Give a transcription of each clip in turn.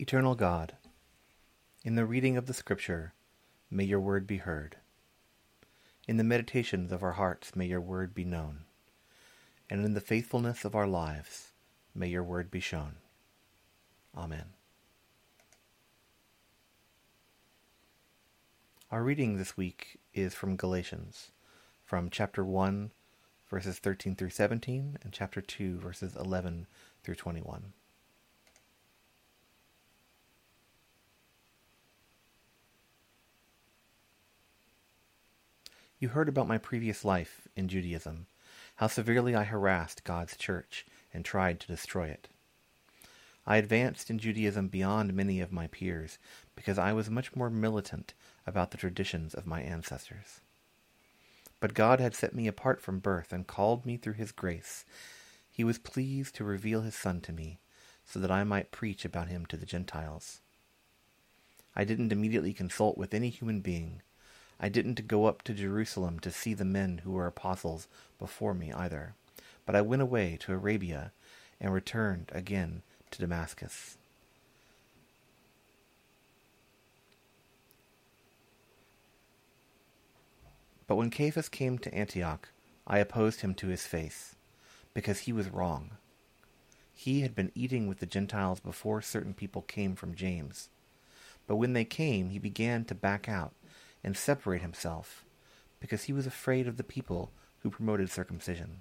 Eternal God, in the reading of the Scripture, may your word be heard. In the meditations of our hearts, may your word be known. And in the faithfulness of our lives, may your word be shown. Amen. Our reading this week is from Galatians, from chapter 1, verses 13 through 17, and chapter 2, verses 11 through 21. You heard about my previous life in Judaism, how severely I harassed God's church and tried to destroy it. I advanced in Judaism beyond many of my peers because I was much more militant about the traditions of my ancestors. But God had set me apart from birth and called me through His grace. He was pleased to reveal His Son to me so that I might preach about Him to the Gentiles. I didn't immediately consult with any human being I didn't go up to Jerusalem to see the men who were apostles before me either, but I went away to Arabia and returned again to Damascus. But when Cephas came to Antioch, I opposed him to his face, because he was wrong. He had been eating with the Gentiles before certain people came from James. But when they came, he began to back out and separate himself, because he was afraid of the people who promoted circumcision.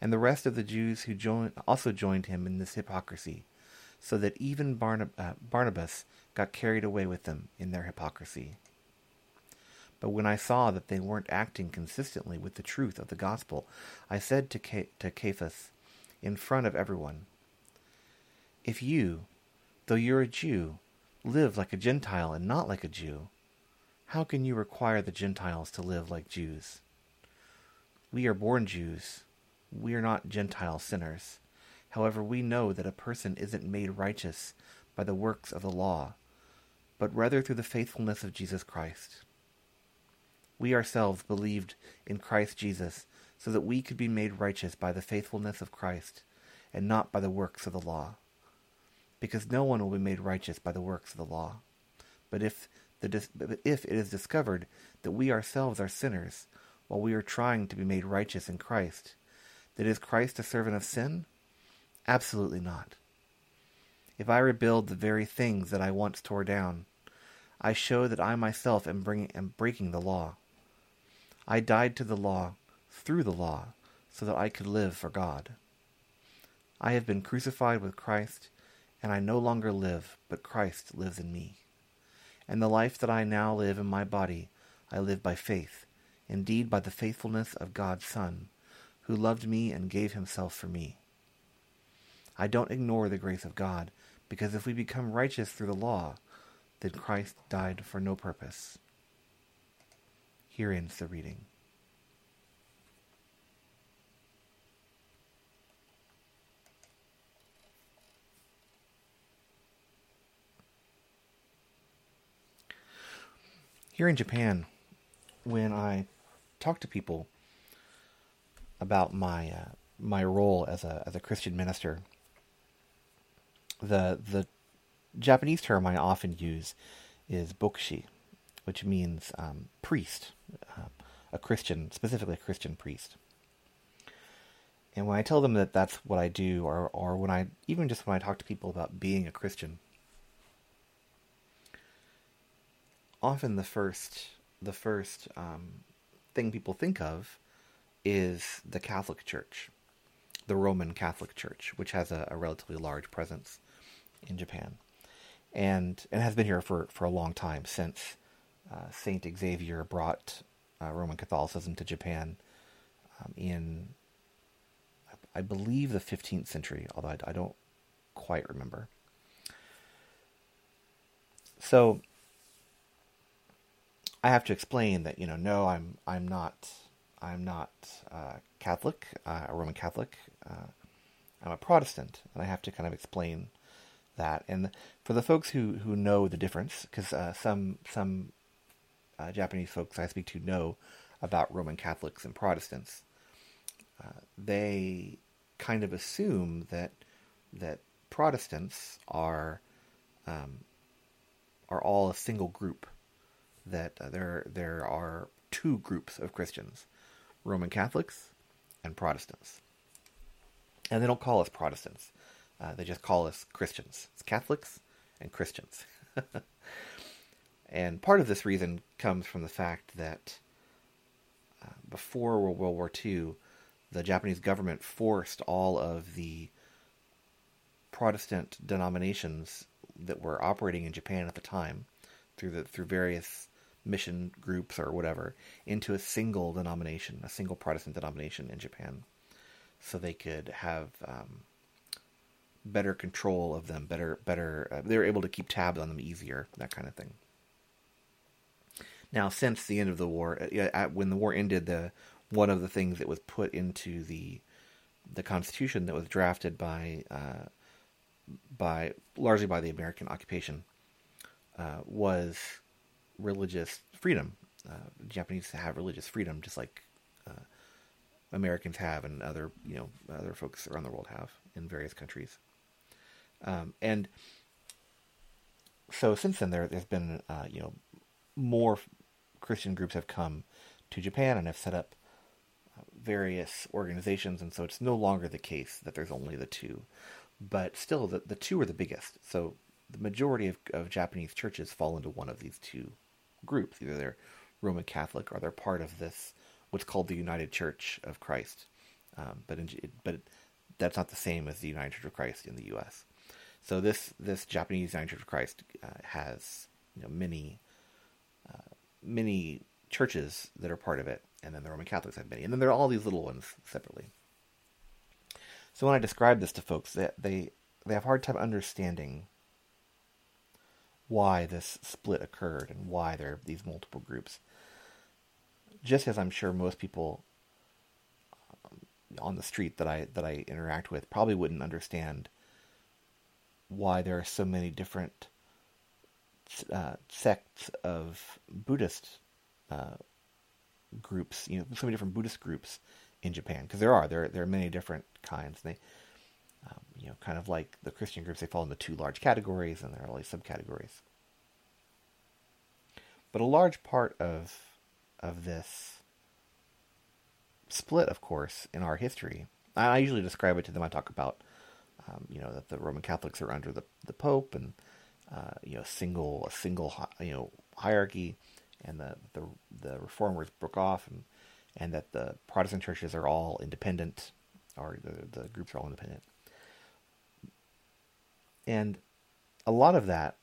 And the rest of the Jews who joined, also joined him in this hypocrisy, so that even Barnab- uh, Barnabas got carried away with them in their hypocrisy. But when I saw that they weren't acting consistently with the truth of the gospel, I said to, Ca- to Cephas, in front of everyone, If you, though you're a Jew, live like a Gentile and not like a Jew, how can you require the Gentiles to live like Jews? We are born Jews. We are not Gentile sinners. However, we know that a person isn't made righteous by the works of the law, but rather through the faithfulness of Jesus Christ. We ourselves believed in Christ Jesus so that we could be made righteous by the faithfulness of Christ and not by the works of the law. Because no one will be made righteous by the works of the law. But if that if it is discovered that we ourselves are sinners, while we are trying to be made righteous in Christ, that is Christ a servant of sin? Absolutely not. If I rebuild the very things that I once tore down, I show that I myself am, bringing, am breaking the law. I died to the law through the law so that I could live for God. I have been crucified with Christ, and I no longer live, but Christ lives in me. And the life that I now live in my body, I live by faith, indeed by the faithfulness of God's Son, who loved me and gave himself for me. I don't ignore the grace of God, because if we become righteous through the law, then Christ died for no purpose. Here ends the reading. Here in Japan, when I talk to people about my uh, my role as a as a Christian minister, the the Japanese term I often use is bokushi, which means um, priest, uh, a Christian, specifically a Christian priest. And when I tell them that that's what I do, or or when I even just when I talk to people about being a Christian, often the first the first um, thing people think of is the Catholic Church, the Roman Catholic Church, which has a, a relatively large presence in Japan, and and has been here for, for a long time since uh, Saint Xavier brought uh, Roman Catholicism to Japan um, in, I believe, the 15th century, although I, I don't quite remember. So I have to explain that you know no I'm I'm not I'm not uh, Catholic uh, a Roman Catholic uh, I'm a Protestant and I have to kind of explain that and for the folks who who know the difference because uh, some some uh, Japanese folks I speak to know about Roman Catholics and Protestants uh, they kind of assume that that Protestants are um, are all a single group. That uh, there there are two groups of Christians: Roman Catholics and Protestants. And they don't call us Protestants; uh, they just call us Christians. It's Catholics and Christians. and part of this reason comes from the fact that uh, before World War II, the Japanese government forced all of the Protestant denominations that were operating in Japan at the time through the through various mission groups or whatever into a single denomination, a single Protestant denomination in Japan, so they could have um, better control of them, better better. Uh, they were able to keep tabs on them easier, that kind of thing. Now, since the end of the war, uh, when the war ended, the one of the things that was put into the the Constitution that was drafted by uh, by largely by the American occupation uh, was religious freedom. Uh, Japanese have religious freedom, just like uh, Americans have, and other you know other folks around the world have in various countries. Um, and so since then, there there's been uh, you know more Christian groups have come to Japan and have set up various organizations, and so it's no longer the case that there's only the two. But still, the, the two are the biggest. So the majority of, of Japanese churches fall into one of these two groups. Either they're Roman Catholic or they're part of this, what's called the United Church of Christ. Um, but in, but that's not the same as the United Church of Christ in the U.S. So this this Japanese United Church of Christ uh, has you know many uh, many churches that are part of it, and then the Roman Catholics have many, and then there are all these little ones separately. So when I describe this to folks, they they, they have a hard time understanding why this split occurred and why there are these multiple groups. Just as I'm sure most people um, on the street that I that I interact with probably wouldn't understand why there are so many different uh, sects of Buddhist uh, groups, you know, so many different Buddhist groups in Japan because there are there there are many different kinds. They, um, you know, kind of like the Christian groups, they fall into two large categories, and there are all these subcategories. But a large part of of this split, of course, in our history, I usually describe it to them. I talk about, um, you know, that the Roman Catholics are under the the Pope, and uh, you know, single a single you know hierarchy and the, the, the reformers broke off, and, and that the Protestant churches are all independent, or the, the groups are all independent. And a lot of that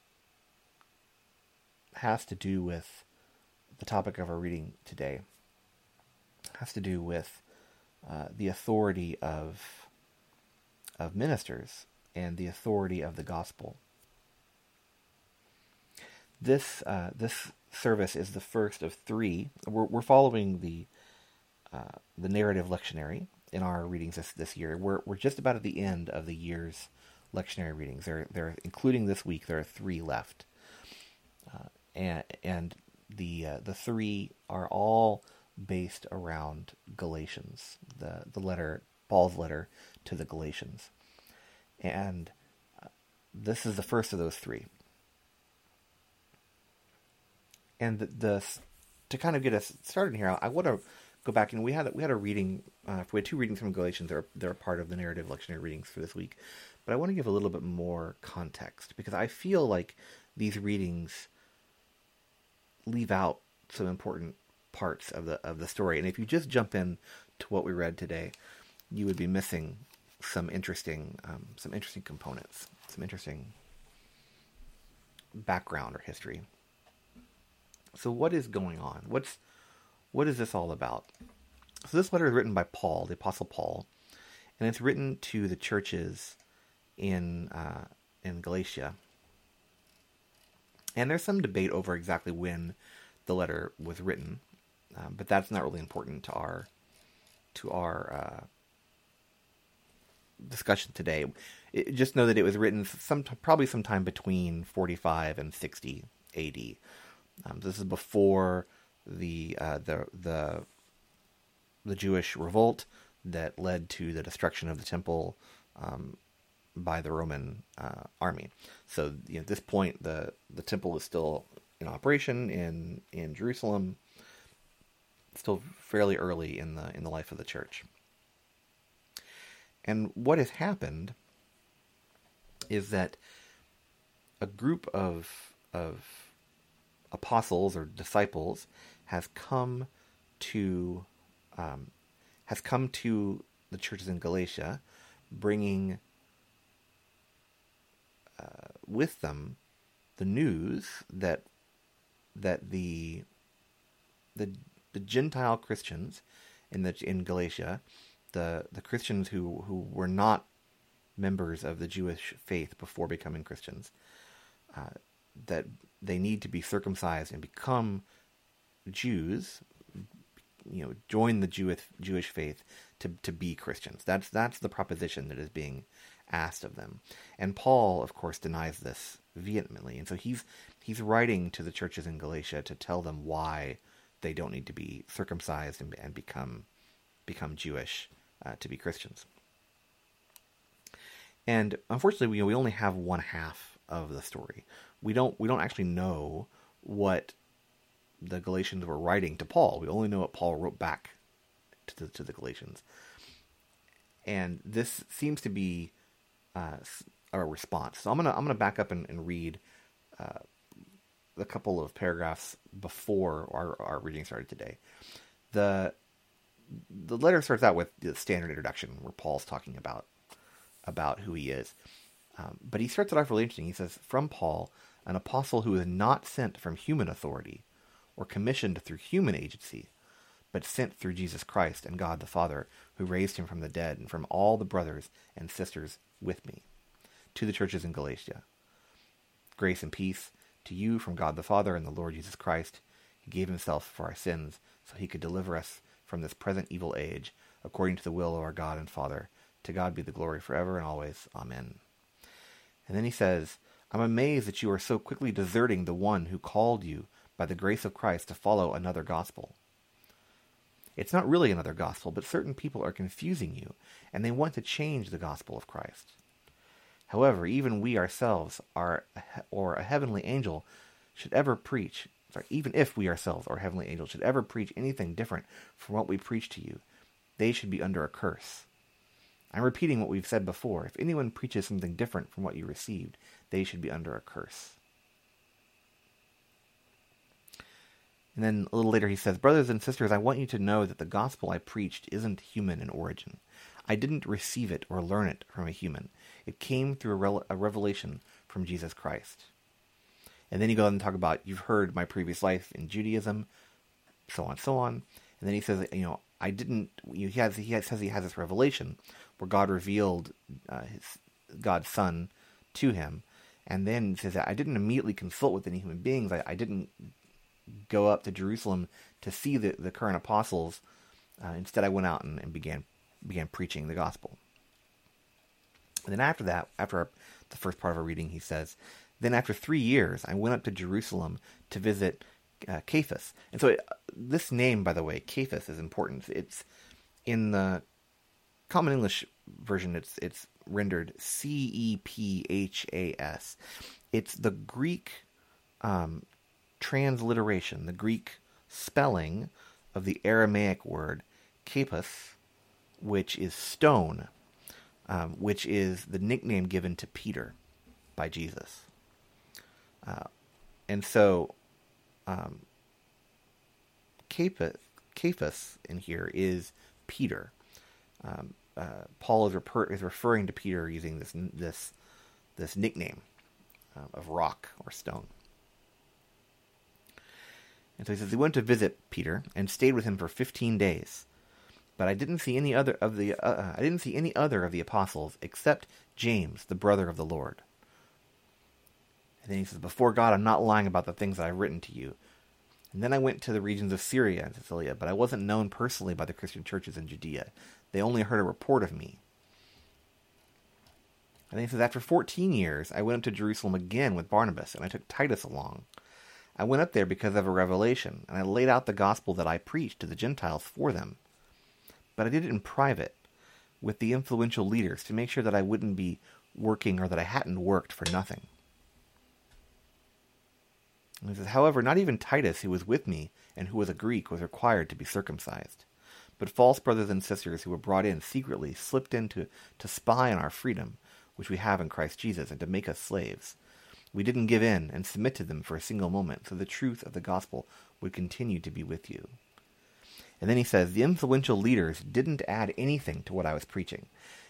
has to do with the topic of our reading today. It has to do with uh, the authority of of ministers and the authority of the gospel. This uh, this service is the first of three. We're, we're following the uh, the narrative lectionary in our readings this, this year. We're we're just about at the end of the year's lectionary readings. There there including this week there are three left, uh, and and the uh, the three are all based around Galatians, the the letter Paul's letter to the Galatians, and uh, this is the first of those three and the, the to kind of get us started here, I, want to go back and we had we had a reading. Uh, we had two readings from Galatians. They're they're part of the narrative lectionary readings for this week, but I want to give a little bit more context because I feel like these readings leave out some important parts of the of the story. And if you just jump in to what we read today, you would be missing some interesting um, some interesting components, some interesting background or history. So what is going on? What's what is this all about? So this letter is written by Paul, the Apostle Paul, and it's written to the churches in uh, in Galatia. And there's some debate over exactly when the letter was written, um, but that's not really important to our to our uh, discussion today. It, just know that it was written some probably sometime between 45 and 60 AD. Um, this is before the uh, the the the Jewish revolt that led to the destruction of the temple um, by the Roman uh, army. So you know, at this point, the the temple is still in operation in in Jerusalem. Still fairly early in the in the life of the church. And what has happened is that a group of of apostles or disciples has come to um, has come to the churches in Galatia, bringing with them the news that that the the the Gentile Christians in the in Galatia, the the Christians who who were not members of the Jewish faith before becoming Christians, uh, that they need to be circumcised and become Jews, you know, join the Jewish Jewish faith to to be Christians. That's that's the proposition that is being asked of them. And Paul, of course, denies this vehemently. And so he's he's writing to the churches in Galatia to tell them why they don't need to be circumcised and, and become become Jewish uh, to be Christians. And unfortunately, we, we only have one half of the story. We don't we don't actually know what the Galatians were writing to Paul. We only know what Paul wrote back to the, to the Galatians. And this seems to be uh, response. So I'm gonna I'm gonna back up and, and read uh, a couple of paragraphs before our, our reading started today. The the letter starts out with the standard introduction where Paul's talking about about who he is. Um, but he starts it off really interesting. He says, From Paul, an apostle who is not sent from human authority or commissioned through human agency, but sent through Jesus Christ and God the Father, who raised him from the dead, and from all the brothers and sisters with me, to the churches in Galatia. Grace and peace to you from God the Father and the Lord Jesus Christ. He gave himself for our sins, so he could deliver us from this present evil age, according to the will of our God and Father. To God be the glory forever and always. Amen. And then he says, I'm amazed that you are so quickly deserting the one who called you by the grace of Christ to follow another gospel. It's not really another gospel, but certain people are confusing you, and they want to change the gospel of Christ. However, even we ourselves are, or a heavenly angel should ever preach, sorry, even if we ourselves or heavenly angel should ever preach anything different from what we preach to you, they should be under a curse. I'm repeating what we've said before. If anyone preaches something different from what you received, they should be under a curse. And then a little later he says, Brothers and sisters, I want you to know that the gospel I preached isn't human in origin. I didn't receive it or learn it from a human. It came through a, re- a revelation from Jesus Christ. And then he goes on and talk about, you've heard my previous life in Judaism, so on, so on. And then he says, you know, I didn't. You know, he has he has, says he has this revelation where God revealed uh, his God's Son to him, and then says that I didn't immediately consult with any human beings. I, I didn't go up to Jerusalem to see the, the current apostles. Uh, instead, I went out and, and, began began preaching the gospel. And then after that, after our, the first part of our reading, he says, "Then after three years, I went up to Jerusalem to visit uh, Cephas." And so, it, this name, by the way, Cephas, is important. It's in the Common English version. It's it's rendered C E P H A S. It's the Greek um, transliteration, the Greek spelling of the Aramaic word "kapos," which is stone, um, which is the nickname given to Peter by Jesus. Uh, and so, um, Cephas in here is Peter. Um, uh, Paul is, is, referring to Peter using this this this nickname uh, of rock or stone. And so he says he went to visit Peter and stayed with him for fifteen days. But I didn't see any other of the uh, uh, I didn't see any other of the apostles except James, the brother of the Lord. And then he says, Before God, I'm not lying about the things that I've written to you. And then I went to the regions of Syria and Cilicia, but I wasn't known personally by the Christian churches in Judea. They only heard a report of me. And then he says, After 14 years, I went up to Jerusalem again with Barnabas, and I took Titus along. I went up there because of a revelation, and I laid out the gospel that I preached to the Gentiles for them. But I did it in private, with the influential leaders to make sure that I wouldn't be working or that I hadn't worked for nothing. he says, However, not even Titus, who was with me and who was a Greek, was required to be circumcised. But false brothers and sisters who were brought in secretly slipped in to, to spy on our freedom, which we have in Christ Jesus, and to make us slaves. We didn't give in and submit to them for a single moment, so the truth of the gospel would continue to be with you. And then he says, the influential leaders didn't add anything to what I was preaching,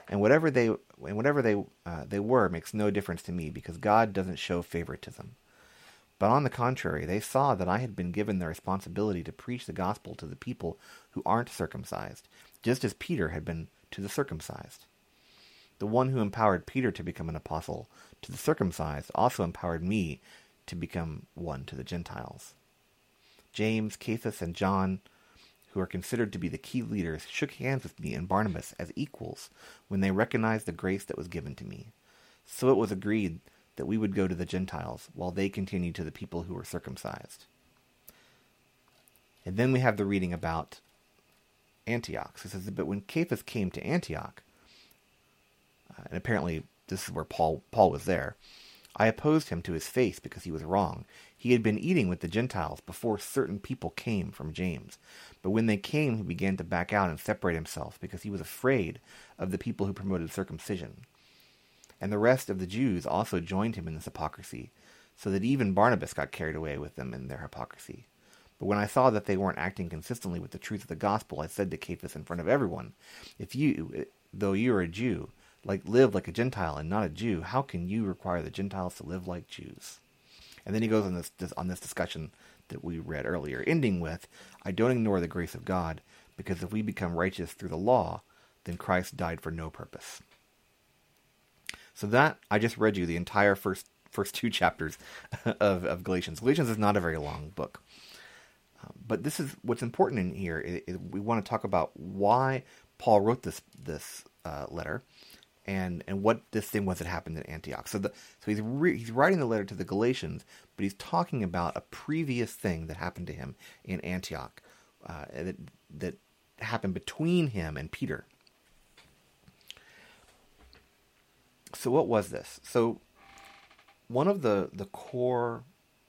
and whatever they and whatever they uh, they were makes no difference to me because God doesn't show favoritism. But on the contrary, they saw that I had been given the responsibility to preach the gospel to the people who aren't circumcised, just as Peter had been to the circumcised. The one who empowered Peter to become an apostle to the circumcised also empowered me to become one to the Gentiles. James, Cephas, and John who are considered to be the key leaders, shook hands with me and Barnabas as equals when they recognized the grace that was given to me. So it was agreed that we would go to the Gentiles, while they continued to the people who were circumcised. And then we have the reading about Antioch. So it says, But when Cephas came to Antioch, Uh, and apparently this is where Paul Paul was there, I opposed him to his face because he was wrong. He had been eating with the Gentiles before certain people came from James. But when they came, he began to back out and separate himself because he was afraid of the people who promoted circumcision. And the rest of the Jews also joined him in this hypocrisy, so that even Barnabas got carried away with them in their hypocrisy. But when I saw that they weren't acting consistently with the truth of the gospel, I said to Cephas in front of everyone, If you, though you are a Jew, like live like a Gentile and not a Jew, how can you require the Gentiles to live like Jews? And then he goes on this, this on this discussion that we read earlier, ending with, I don't ignore the grace of God, because if we become righteous through the law, then Christ died for no purpose. So that I just read you the entire first first two chapters of, of Galatians. Galatians is not a very long book. Um, but this is what's important in here. We want to talk about why Paul wrote this this uh, letter, and and what this thing was that happened in Antioch. So the so he's re, he's writing the letter to the Galatians, but he's talking about a previous thing that happened to him in Antioch uh, that that happened between him and Peter. So what was this? So one of the the core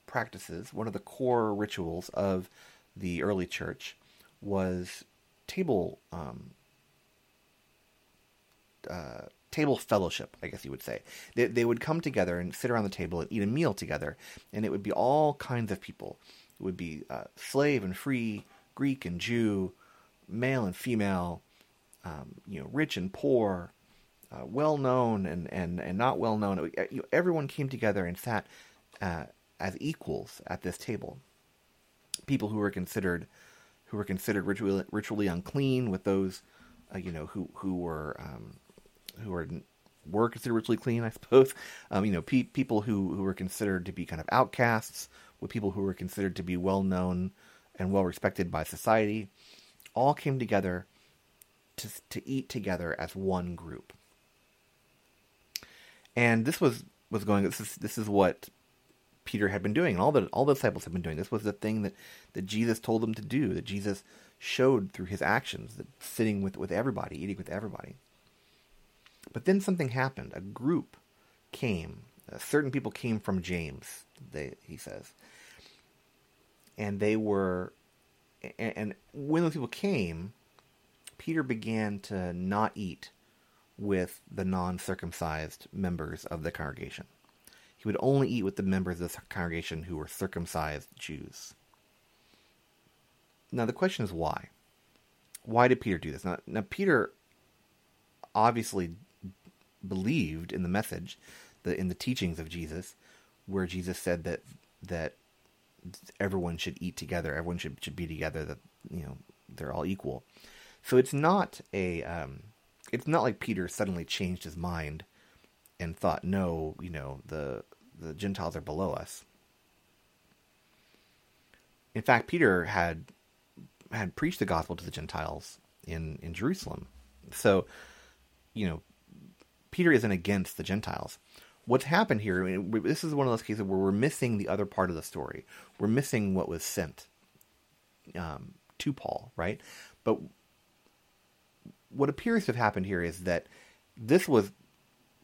practices, one of the core rituals of the early church was table um, uh, table fellowship, I guess you would say. They, they would come together and sit around the table and eat a meal together, and it would be all kinds of people. It would be uh, slave and free, Greek and Jew, male and female, um, you know, rich and poor, uh, well known and, and, and not well known. Uh, you know, everyone came together and sat uh, as equals at this table. People who were considered who were considered ritually, ritually unclean with those, uh, you know, who who were um, who are were considered ritually clean, I suppose. Um, you know, pe- people who who were considered to be kind of outcasts, with people who were considered to be well known and well respected by society, all came together to to eat together as one group. And this was was going. This is this is what Peter had been doing, and all the all the disciples had been doing. This was the thing that that Jesus told them to do. That Jesus showed through his actions. That sitting with with everybody, eating with everybody. But then something happened. A group came. Uh, certain people came from James. They, he says, and they were, and, and when those people came, Peter began to not eat with the non-circumcised members of the congregation. He would only eat with the members of the congregation who were circumcised Jews. Now the question is why? Why did Peter do this? Now, now Peter obviously believed in the message, the in the teachings of Jesus, where Jesus said that that everyone should eat together, everyone should should be together, that you know they're all equal. So it's not a um, it's not like Peter suddenly changed his mind and thought, no, you know the the Gentiles are below us. In fact, Peter had had preached the gospel to the Gentiles in in Jerusalem. So, you know, Peter isn't against the Gentiles. What's happened here, I mean, this is one of those cases where we're missing the other part of the story. We're missing what was sent um, to Paul, right? But what appears to have happened here is that this was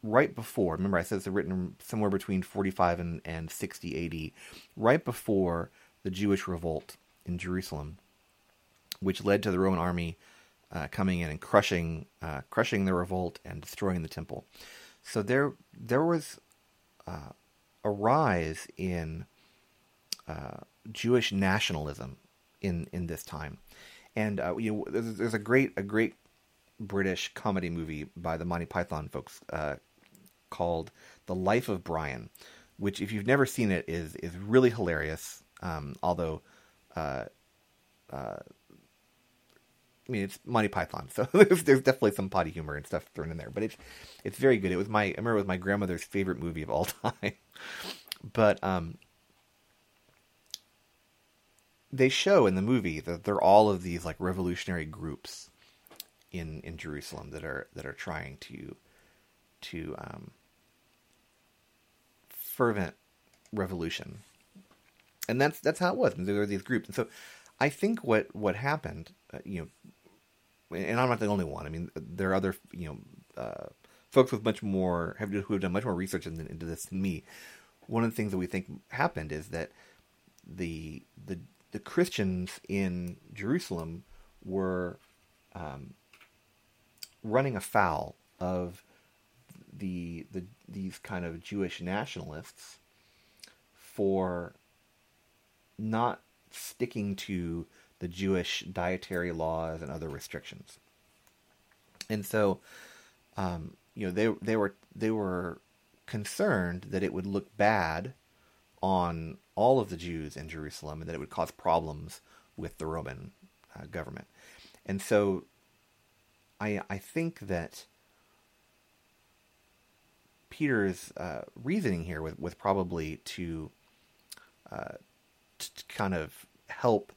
right before. Remember, I said it's written somewhere between 45 and, and 60 AD, right before the Jewish revolt in Jerusalem, which led to the Roman army uh, coming in and crushing uh, crushing the revolt and destroying the temple. So there there was uh, a rise in uh, Jewish nationalism in in this time, and uh, you know there's, there's, a great a great British comedy movie by the Monty Python folks uh, called The Life of Brian, which if you've never seen it is is really hilarious. Um, although I mean, it's Monty Python, so there's, there's, definitely some potty humor and stuff thrown in there. But it's it's very good. It was my I remember it was my grandmother's favorite movie of all time. but um, they show in the movie that there are all of these like revolutionary groups in in Jerusalem that are that are trying to to um, fervent revolution, and that's that's how it was. There were these groups, and so I think what what happened, uh, you know and I'm not the only one. I mean, there are other you know uh, folks with much more have who have done much more research into, into this than me. One of the things that we think happened is that the the the Christians in Jerusalem were um, running afoul of the the these kind of Jewish nationalists for not sticking to the Jewish dietary laws and other restrictions. And so, um, you know, they they were they were concerned that it would look bad on all of the Jews in Jerusalem and that it would cause problems with the Roman uh, government. And so, I I think that Peter's uh, reasoning here was, was probably to, uh, to kind of help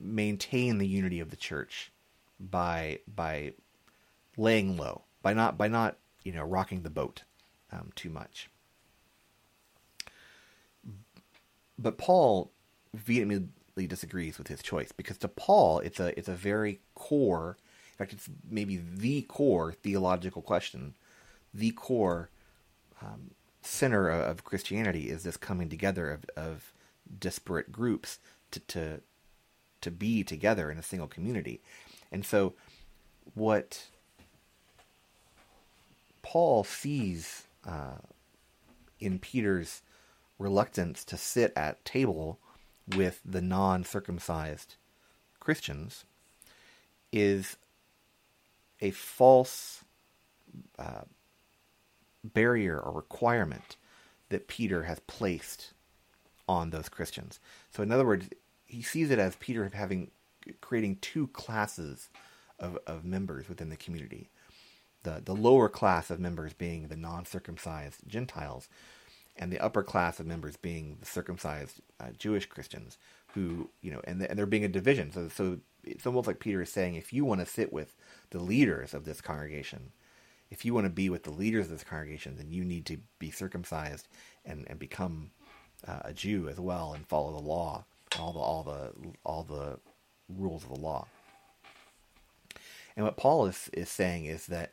maintain the unity of the church by by laying low, by not by not you know rocking the boat um, too much. But Paul vehemently disagrees with his choice because to Paul it's a it's a very core, in fact it's maybe the core theological question, the core um, center of Christianity is this coming together of, of disparate groups to, to to be together in a single community. And so what Paul sees uh, in Peter's reluctance to sit at table with the non-circumcised Christians is a false uh, barrier or requirement that Peter has placed on those Christians. So, in other words, he sees it as Peter having creating two classes of, of members within the community. The the lower class of members being the non circumcised Gentiles, and the upper class of members being the circumcised uh, Jewish Christians who you know and, the, and there being a division. So so it's almost like Peter is saying if you want to sit with the leaders of this congregation, if you want to be with the leaders of this congregation, then you need to be circumcised and and become uh, a Jew as well and follow the law all the all the all the rules of the law. And what Paul is is saying is that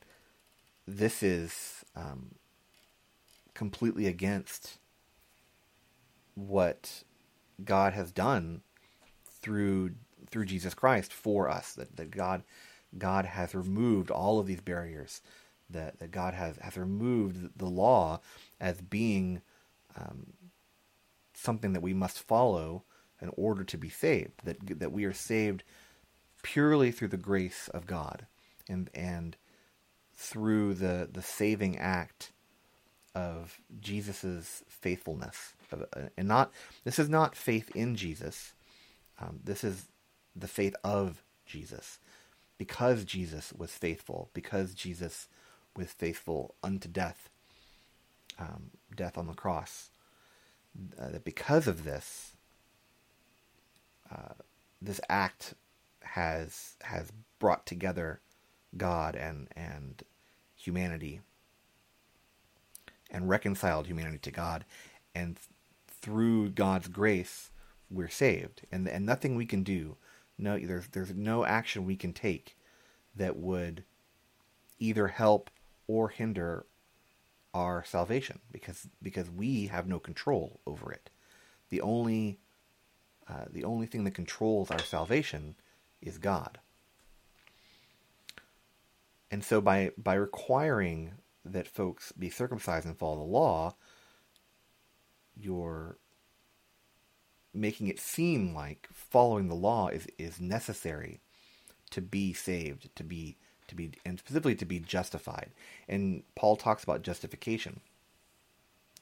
this is um, completely against what God has done through through Jesus Christ for us. That that God God has removed all of these barriers. That that God has has removed the law as being um, something that we must follow in order to be saved. That that we are saved purely through the grace of God, and and through the the saving act of Jesus's faithfulness, uh, and not this is not faith in Jesus. Um, this is the faith of Jesus, because Jesus was faithful, because Jesus was faithful unto death, um, death on the cross. Uh, that because of this, this act has has brought together God and and humanity and reconciled humanity to God, and through God's grace we're saved, and and nothing we can do, no there's there's no action we can take that would either help or hinder our salvation because because we have no control over it. The only uh, the only thing that controls our salvation is God. And so by by requiring that folks be circumcised and follow the law, you're making it seem like following the law is, is necessary to be saved, to be to be and specifically to be justified. And Paul talks about justification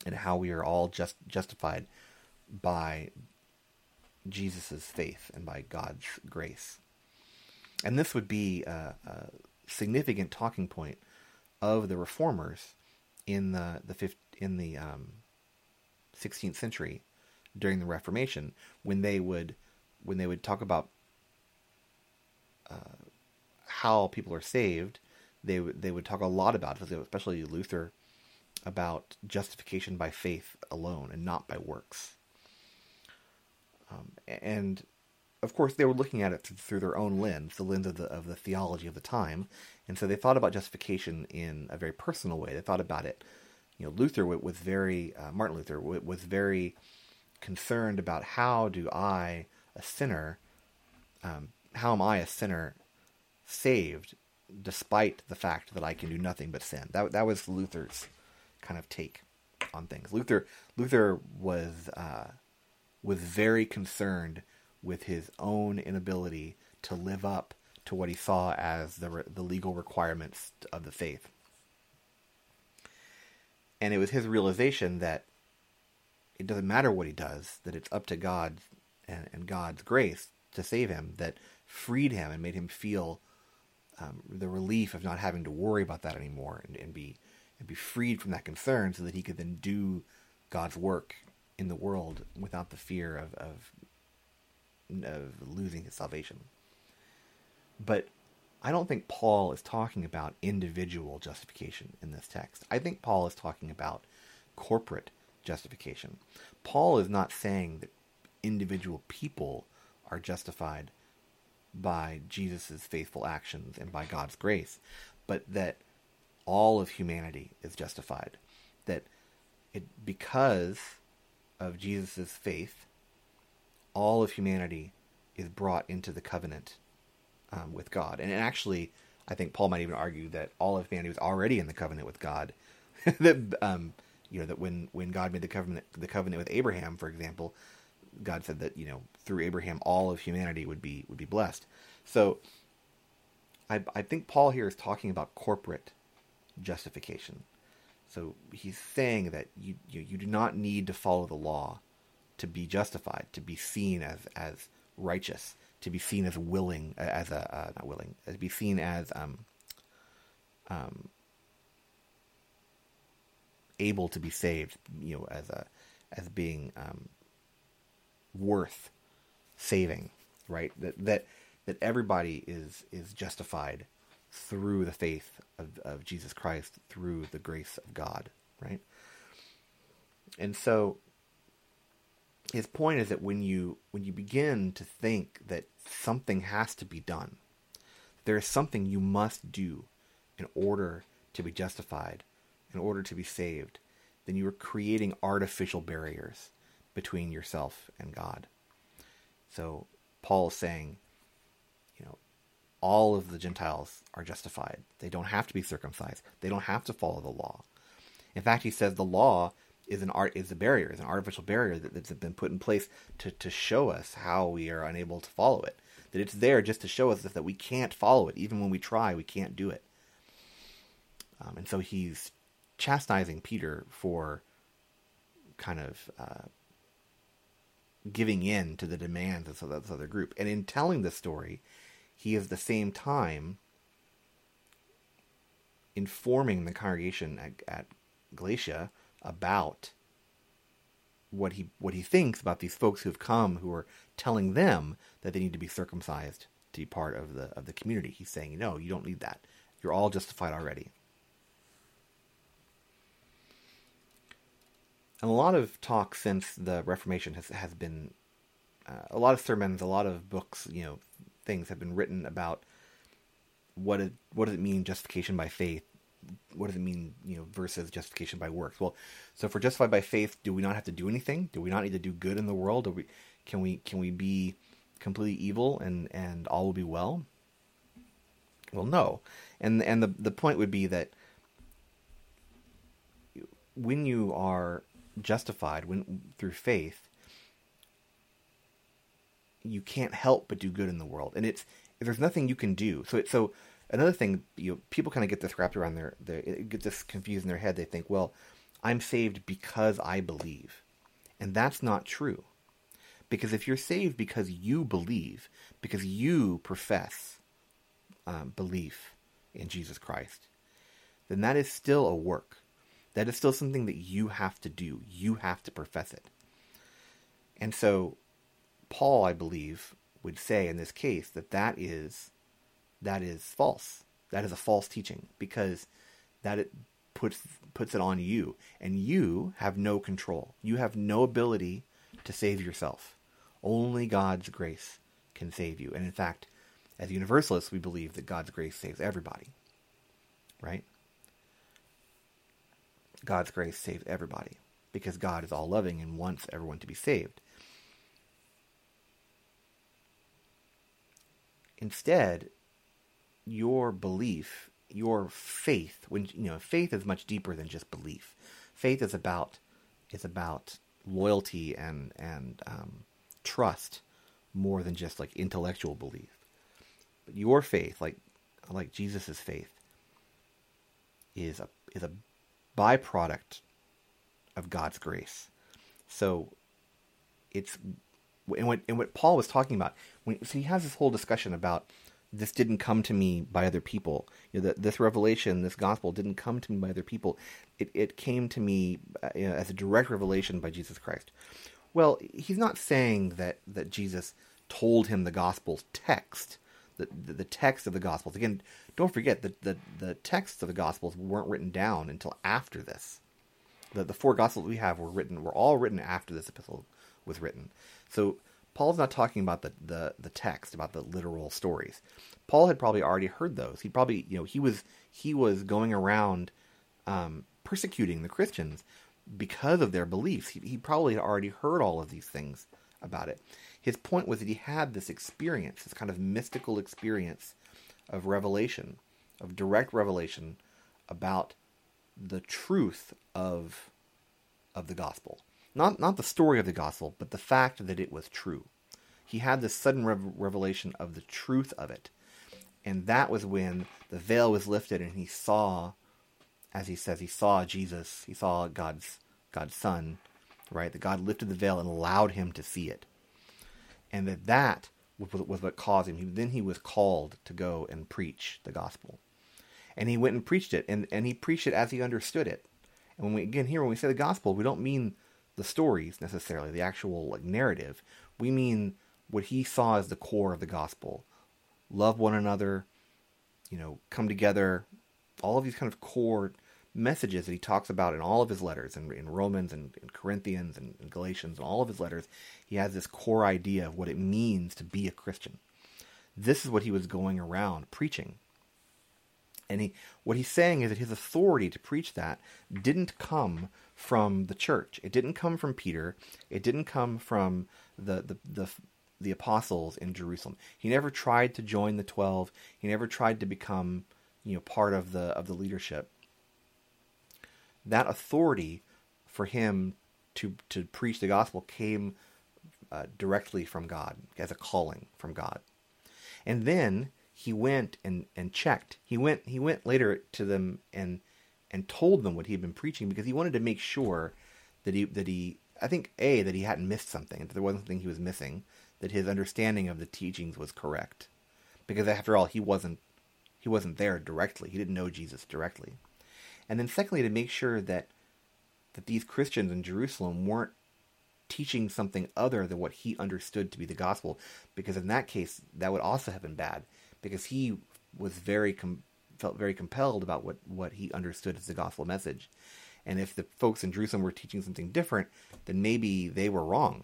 and how we are all just justified by Jesus' faith and by God's grace. And this would be a, a significant talking point of the reformers in the the in the um, 16th century during the Reformation when they would when they would talk about uh, how people are saved, they they would talk a lot about, especially Luther, about justification by faith alone and not by works. Um, and of course, they were looking at it through their own lens, the lens of the of the theology of the time, and so they thought about justification in a very personal way. They thought about it. You know, Luther was very uh, Martin Luther was very concerned about how do I, a sinner, um, how am I a sinner saved despite the fact that I can do nothing but sin. That that was Luther's kind of take on things. Luther Luther was uh, was very concerned with his own inability to live up to what he saw as the the legal requirements of the faith. And it was his realization that it doesn't matter what he does, that it's up to God and, and God's grace to save him that freed him and made him feel um, the relief of not having to worry about that anymore and, and be and be freed from that concern so that he could then do God's work in the world without the fear of, of, of losing his salvation. But I don't think Paul is talking about individual justification in this text. I think Paul is talking about corporate justification. Paul is not saying that individual people are justified by Jesus' faithful actions and by God's grace, but that all of humanity is justified. That it because of Jesus' faith, all of humanity is brought into the covenant um, with God. And actually, I think Paul might even argue that all of humanity was already in the covenant with God. that um, you know that when when God made the covenant the covenant with Abraham, for example, God said that you know through Abraham all of humanity would be would be blessed. So I I think Paul here is talking about corporate justification. So he's saying that you, you you do not need to follow the law to be justified, to be seen as as righteous, to be seen as willing as a uh, not willing, to be seen as um um able to be saved, you know, as a as being um, worth saving, right? That that that everybody is is justified through the faith of, of Jesus Christ, through the grace of God, right? And so his point is that when you when you begin to think that something has to be done, there is something you must do in order to be justified, in order to be saved, then you are creating artificial barriers between yourself and God. So Paul is saying, you know, all of the Gentiles are justified. They don't have to be circumcised. They don't have to follow the law. In fact, he says the law is an art is a barrier, is an artificial barrier that, that's been put in place to, to show us how we are unable to follow it. That it's there just to show us that we can't follow it. Even when we try, we can't do it. Um, and so he's chastising Peter for kind of uh, giving in to the demands of this other group. And in telling this story, he is the same time informing the congregation at, at Galatia about what he what he thinks about these folks who have come who are telling them that they need to be circumcised to be part of the of the community. He's saying, no, you don't need that. You're all justified already. And a lot of talk since the Reformation has has been uh, a lot of sermons, a lot of books, you know, things have been written about what it, what does it mean justification by faith? What does it mean, you know, versus justification by works? Well, so if we're justified by faith, do we not have to do anything? Do we not need to do good in the world? Do we can we can we be completely evil and and all will be well? Well, no. And and the the point would be that when you are justified when through faith, you can't help but do good in the world, and it's there's nothing you can do. So it, so another thing, you know, people kind of get this wrapped around their, their gets this confused in their head. They think, well, I'm saved because I believe, and that's not true. Because if you're saved because you believe, because you profess um, belief in Jesus Christ, then that is still a work. That is still something that you have to do. You have to profess it. And so, Paul, I believe, would say in this case that that is that is false. That is a false teaching because that it puts puts it on you, and you have no control. You have no ability to save yourself. Only God's grace can save you. And in fact, as universalists, we believe that God's grace saves everybody. Right? God's grace saves everybody because God is all loving and wants everyone to be saved. Instead, your belief, your faith, when you know, faith is much deeper than just belief. Faith is about is about loyalty and and um, trust more than just like intellectual belief. But your faith, like like Jesus's faith, is a is a byproduct of God's grace. So it's and what and what Paul was talking about when so he has this whole discussion about this didn't come to me by other people. You know, that this revelation, this gospel didn't come to me by other people. It it came to me uh, you know, as a direct revelation by Jesus Christ. Well, he's not saying that that Jesus told him the gospel's text, the the, the text of the gospels. Again, don't forget that the the texts of the gospels weren't written down until after this. The the four gospels we have were written were all written after this epistle was written. So Paul's not talking about the, the, the text, about the literal stories. Paul had probably already heard those. He probably, you know, he was he was going around um, persecuting the Christians because of their beliefs. He, he probably had already heard all of these things about it. His point was that he had this experience, this kind of mystical experience of revelation, of direct revelation about the truth of of the gospel. Not, not the story of the gospel, but the fact that it was true. He had this sudden rev- revelation of the truth of it. And that was when the veil was lifted and he saw, as he says, he saw Jesus, he saw God's, God's Son, right? That God lifted the veil and allowed him to see it. And that that was, what caused him. He, then he was called to go and preach the gospel. And he went and preached it, and, and he preached it as he understood it. And when we again here when we say the gospel, we don't mean the stories necessarily, the actual like narrative. We mean what he saw as the core of the gospel. Love one another, you know, come together, all of these kind of core messages that he talks about in all of his letters, in, in Romans and in Corinthians and in Galatians and all of his letters, he has this core idea of what it means to be a Christian. This is what he was going around preaching. And he, what he's saying is that his authority to preach that didn't come from the church. It didn't come from Peter. It didn't come from the, the, the, the apostles in Jerusalem. He never tried to join the twelve. He never tried to become, you know, part of the of the leadership. That authority for him to to preach the gospel came uh, directly from God as a calling from God. And then he went and, and checked. He went he went later to them and and told them what he had been preaching because he wanted to make sure that he that he I think a that he hadn't missed something that there wasn't something he was missing that his understanding of the teachings was correct. Because after all he wasn't he wasn't there directly. He didn't know Jesus directly. And then secondly to make sure that that these Christians in Jerusalem weren't teaching something other than what he understood to be the gospel because in that case that would also have been bad because he was very com- felt very compelled about what, what he understood as the gospel message. And if the folks in Jerusalem were teaching something different, then maybe they were wrong,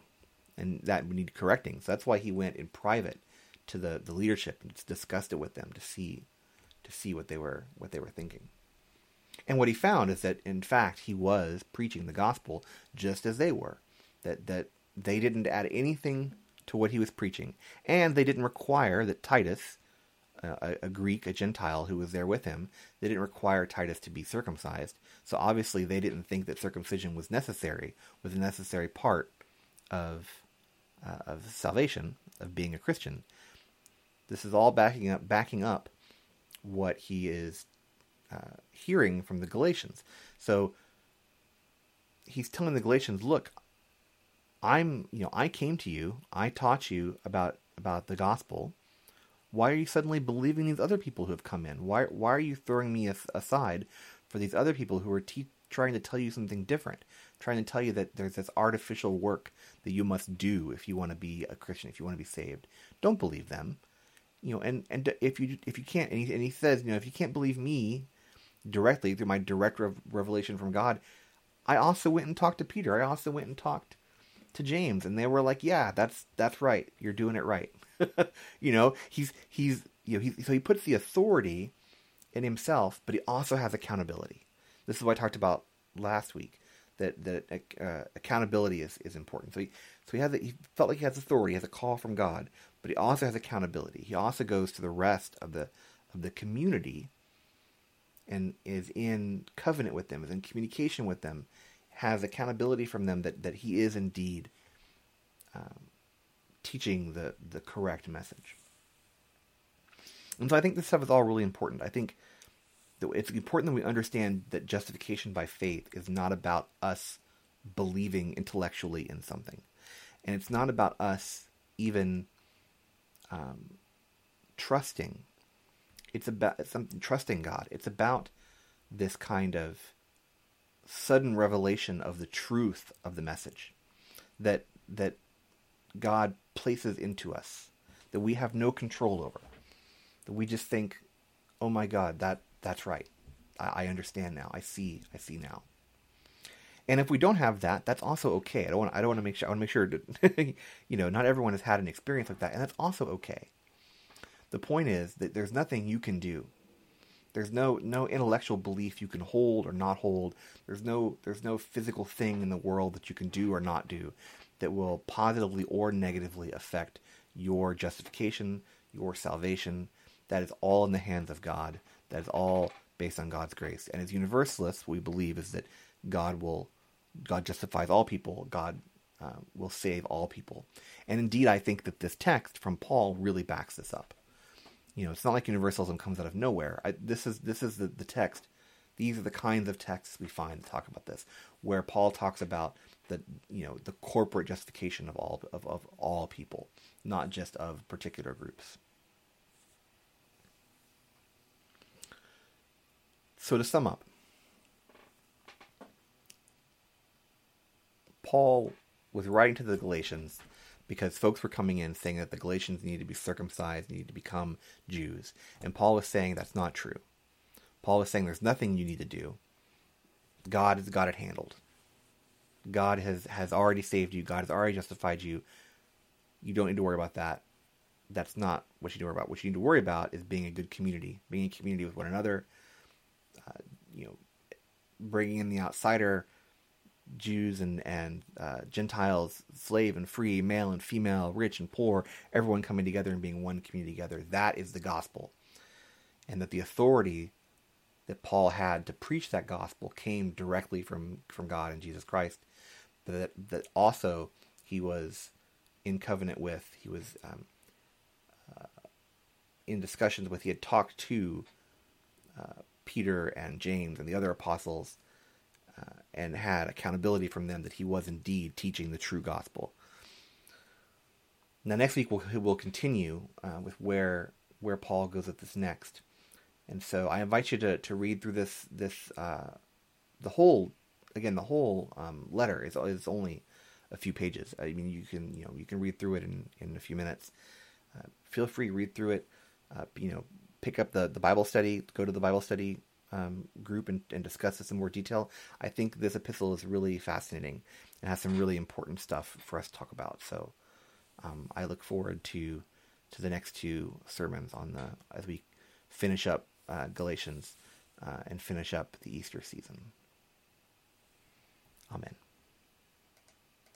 and that would need correcting. So that's why he went in private to the, the leadership and discussed it with them to see to see what they were what they were thinking. And what he found is that in fact he was preaching the gospel just as they were. That that they didn't add anything to what he was preaching, and they didn't require that Titus, a, a, Greek, a Gentile who was there with him, they didn't require Titus to be circumcised. So obviously they didn't think that circumcision was necessary, was a necessary part of uh, of salvation, of being a Christian. This is all backing up, backing up what he is uh, hearing from the Galatians. So he's telling the Galatians, "Look, I'm, you know, I came to you, I taught you about about the gospel. Why are you suddenly believing these other people who have come in? Why why are you throwing me aside for these other people who are te- trying to tell you something different, trying to tell you that there's this artificial work that you must do if you want to be a Christian, if you want to be saved. Don't believe them. You know, and and if you if you can't, and he, and he says, you know, if you can't believe me directly through my direct rev- revelation from God, I also went and talked to Peter. I also went and talked to James, and they were like, "Yeah, that's that's right. You're doing it right." you know, he's he's you know he so he puts the authority in himself, but he also has accountability. This is what I talked about last week that that uh, accountability is, is important. So he so he has a, he felt like he has authority, he has a call from God, but he also has accountability. He also goes to the rest of the of the community and is in covenant with them, is in communication with them, has accountability from them that that he is indeed um, teaching the the correct message. And so I think this stuff is all really important. I think it's important that we understand that justification by faith is not about us believing intellectually in something, and it's not about us even um, trusting. It's about something trusting God. It's about this kind of sudden revelation of the truth of the message that that God places into us that we have no control over. That we just think, "Oh my God, that that's right. I, I understand now. I see. I see now. And if we don't have that, that's also okay. I don't want. I don't want to make sure. I want to make sure that you know not everyone has had an experience like that, and that's also okay. The point is that there's nothing you can do. There's no no intellectual belief you can hold or not hold. There's no there's no physical thing in the world that you can do or not do that will positively or negatively affect your justification, your salvation. That is all in the hands of God. That is all based on God's grace. And as universalists, we believe is that God will, God justifies all people. God uh, will save all people. And indeed, I think that this text from Paul really backs this up. You know, it's not like universalism comes out of nowhere. I, this is this is the, the text. These are the kinds of texts we find that talk about this, where Paul talks about the you know the corporate justification of all of, of all people, not just of particular groups. So to sum up, Paul was writing to the Galatians because folks were coming in saying that the Galatians needed to be circumcised, needed to become Jews. And Paul was saying that's not true. Paul was saying there's nothing you need to do. God has got it handled. God has, has already saved you. God has already justified you. You don't need to worry about that. That's not what you need to worry about. What you need to worry about is being a good community, being a community with one another, uh, you know, bringing in the outsider, Jews and and uh, Gentiles, slave and free, male and female, rich and poor, everyone coming together and being one community together. That is the gospel, and that the authority that Paul had to preach that gospel came directly from from God and Jesus Christ. That that also he was in covenant with, he was um, uh, in discussions with, he had talked to uh, Peter and James and the other apostles uh, and had accountability from them that he was indeed teaching the true gospel. Now, next week we'll, we'll continue uh, with where where Paul goes with this next, and so I invite you to, to read through this this uh, the whole again the whole um, letter is is only a few pages. I mean you can you know you can read through it in, in a few minutes. Uh, feel free to read through it. Uh, you know pick up the, the Bible study, go to the Bible study um, group and, and discuss this in more detail. I think this epistle is really fascinating and has some really important stuff for us to talk about. So um, I look forward to to the next two sermons on the as we finish up uh, Galatians uh, and finish up the Easter season. Amen.